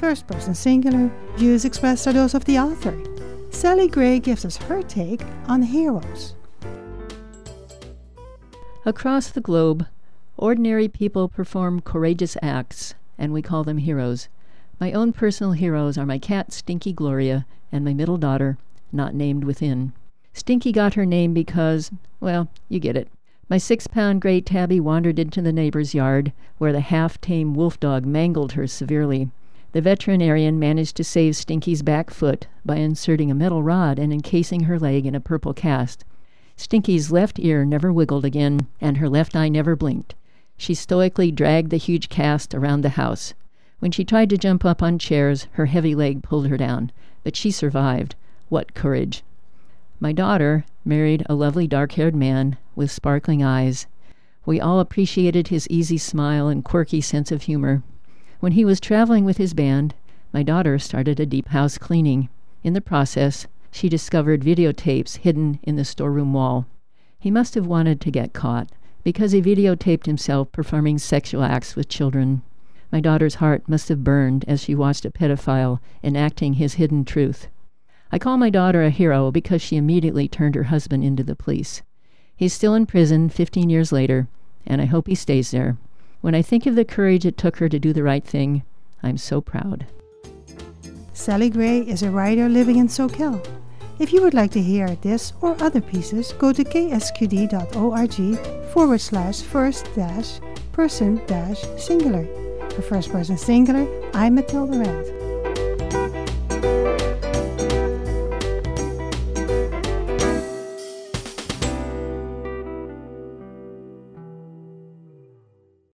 First person singular, views expressed are those of the author. Sally Grey gives us her take on heroes. Across the globe, ordinary people perform courageous acts, and we call them heroes. My own personal heroes are my cat Stinky Gloria and my middle daughter, not named within. Stinky got her name because, well, you get it. My six pound gray tabby wandered into the neighbor's yard, where the half tame wolf dog mangled her severely. The veterinarian managed to save Stinky's back foot by inserting a metal rod and encasing her leg in a purple cast. Stinky's left ear never wiggled again, and her left eye never blinked. She stoically dragged the huge cast around the house. When she tried to jump up on chairs, her heavy leg pulled her down, but she survived. What courage! My daughter married a lovely dark haired man with sparkling eyes. We all appreciated his easy smile and quirky sense of humor. When he was traveling with his band, my daughter started a deep house cleaning. In the process, she discovered videotapes hidden in the storeroom wall. He must have wanted to get caught because he videotaped himself performing sexual acts with children. My daughter's heart must have burned as she watched a pedophile enacting his hidden truth. I call my daughter a hero because she immediately turned her husband into the police. He's still in prison 15 years later, and I hope he stays there. When I think of the courage it took her to do the right thing, I'm so proud. Sally Grey is a writer living in SoCal. If you would like to hear this or other pieces, go to ksqd.org forward slash first dash person dash singular. For first person singular, I'm Matilda Rand.